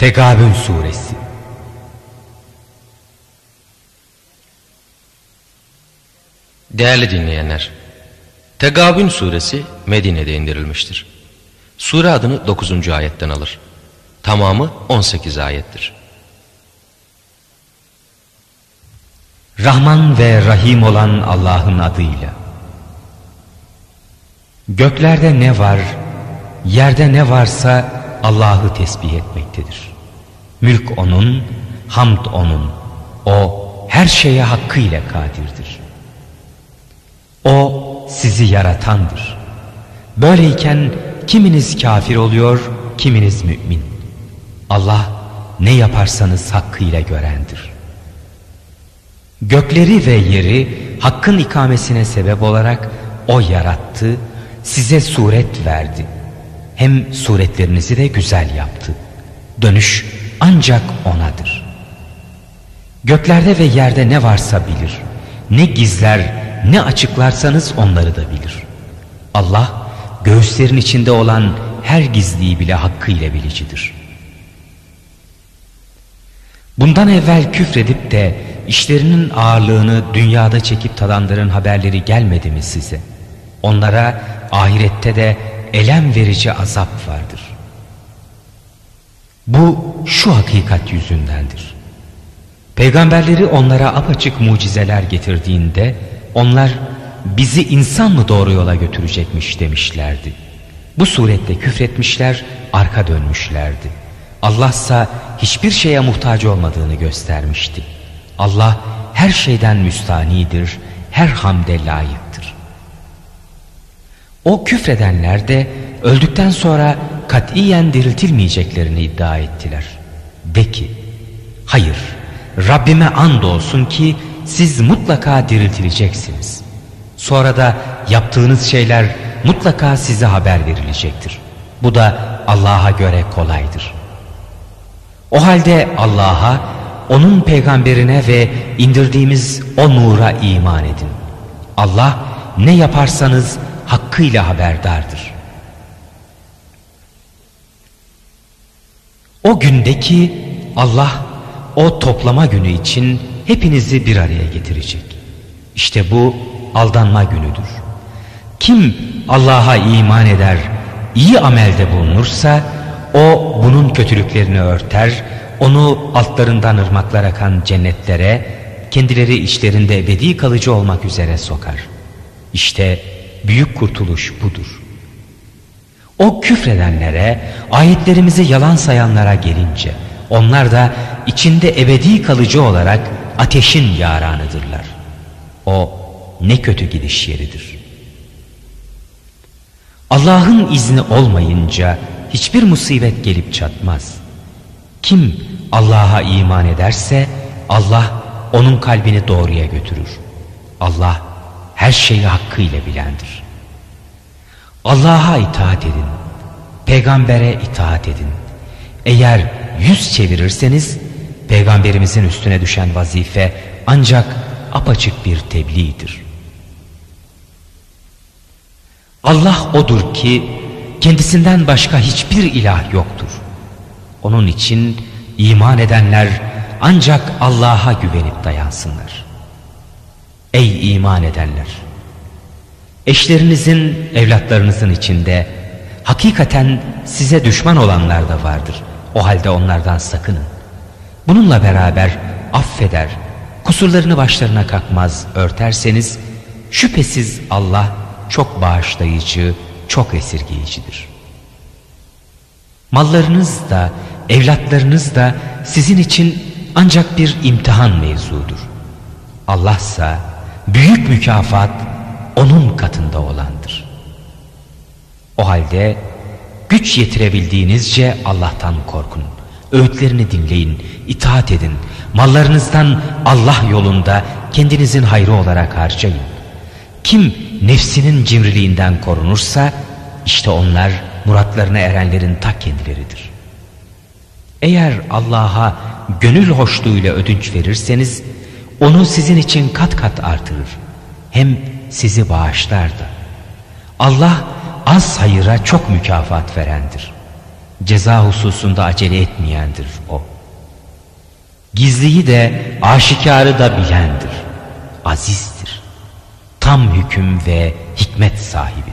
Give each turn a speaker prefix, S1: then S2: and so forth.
S1: Tegabün Suresi
S2: Değerli dinleyenler, Tegabün suresi Medine'de indirilmiştir. Sure adını 9. ayetten alır. Tamamı 18 ayettir.
S1: Rahman ve Rahim olan Allah'ın adıyla. Göklerde ne var, yerde ne varsa Allah'ı tesbih etmektedir. Mülk O'nun, hamd O'nun. O her şeye hakkıyla kadirdir. O sizi yaratandır. Böyleyken kiminiz kafir oluyor, kiminiz mümin. Allah ne yaparsanız hakkıyla görendir. Gökleri ve yeri hakkın ikamesine sebep olarak O yarattı, size suret verdi. Hem suretlerinizi de güzel yaptı. Dönüş ancak O'nadır. Göklerde ve yerde ne varsa bilir. Ne gizler ne açıklarsanız onları da bilir. Allah göğüslerin içinde olan her gizliyi bile hakkıyla bilicidir. Bundan evvel küfredip de işlerinin ağırlığını dünyada çekip tadanların haberleri gelmedi mi size? Onlara ahirette de elem verici azap vardır. Bu şu hakikat yüzündendir. Peygamberleri onlara apaçık mucizeler getirdiğinde onlar bizi insan mı doğru yola götürecekmiş demişlerdi. Bu surette küfretmişler, arka dönmüşlerdi. Allah ise hiçbir şeye muhtaç olmadığını göstermişti. Allah her şeyden müstanidir, her hamde layıktır. O küfredenler de öldükten sonra katiyen diriltilmeyeceklerini iddia ettiler. De ki, hayır Rabbime and olsun ki siz mutlaka diriltileceksiniz. Sonra da yaptığınız şeyler mutlaka size haber verilecektir. Bu da Allah'a göre kolaydır. O halde Allah'a, onun peygamberine ve indirdiğimiz o nura iman edin. Allah ne yaparsanız hakkıyla haberdardır. O gündeki Allah o toplama günü için hepinizi bir araya getirecek. İşte bu aldanma günüdür. Kim Allah'a iman eder, iyi amelde bulunursa o bunun kötülüklerini örter, onu altlarından ırmaklar akan cennetlere, kendileri içlerinde ebedi kalıcı olmak üzere sokar. İşte büyük kurtuluş budur. O küfredenlere, ayetlerimizi yalan sayanlara gelince, onlar da içinde ebedi kalıcı olarak ateşin yaranıdırlar. O ne kötü gidiş yeridir. Allah'ın izni olmayınca hiçbir musibet gelip çatmaz. Kim Allah'a iman ederse Allah onun kalbini doğruya götürür. Allah her şeyi hakkıyla bilendir. Allah'a itaat edin. Peygambere itaat edin. Eğer yüz çevirirseniz peygamberimizin üstüne düşen vazife ancak apaçık bir tebliğdir. Allah odur ki kendisinden başka hiçbir ilah yoktur. Onun için iman edenler ancak Allah'a güvenip dayansınlar. Ey iman edenler! Eşlerinizin, evlatlarınızın içinde hakikaten size düşman olanlar da vardır. O halde onlardan sakının. Bununla beraber affeder, kusurlarını başlarına kalkmaz örterseniz şüphesiz Allah çok bağışlayıcı, çok esirgeyicidir. Mallarınız da, evlatlarınız da sizin için ancak bir imtihan mevzudur. Allahsa büyük mükafat onun katında olandır. O halde güç yetirebildiğinizce Allah'tan korkun. Öğütlerini dinleyin, itaat edin. Mallarınızdan Allah yolunda kendinizin hayrı olarak harcayın. Kim nefsinin cimriliğinden korunursa işte onlar muratlarına erenlerin ta kendileridir. Eğer Allah'a gönül hoşluğuyla ödünç verirseniz onu sizin için kat kat artırır. Hem sizi bağışlar da. Allah az hayıra çok mükafat verendir. Ceza hususunda acele etmeyendir o. Gizliyi de aşikarı da bilendir. Azizdir. Tam hüküm ve hikmet sahibidir.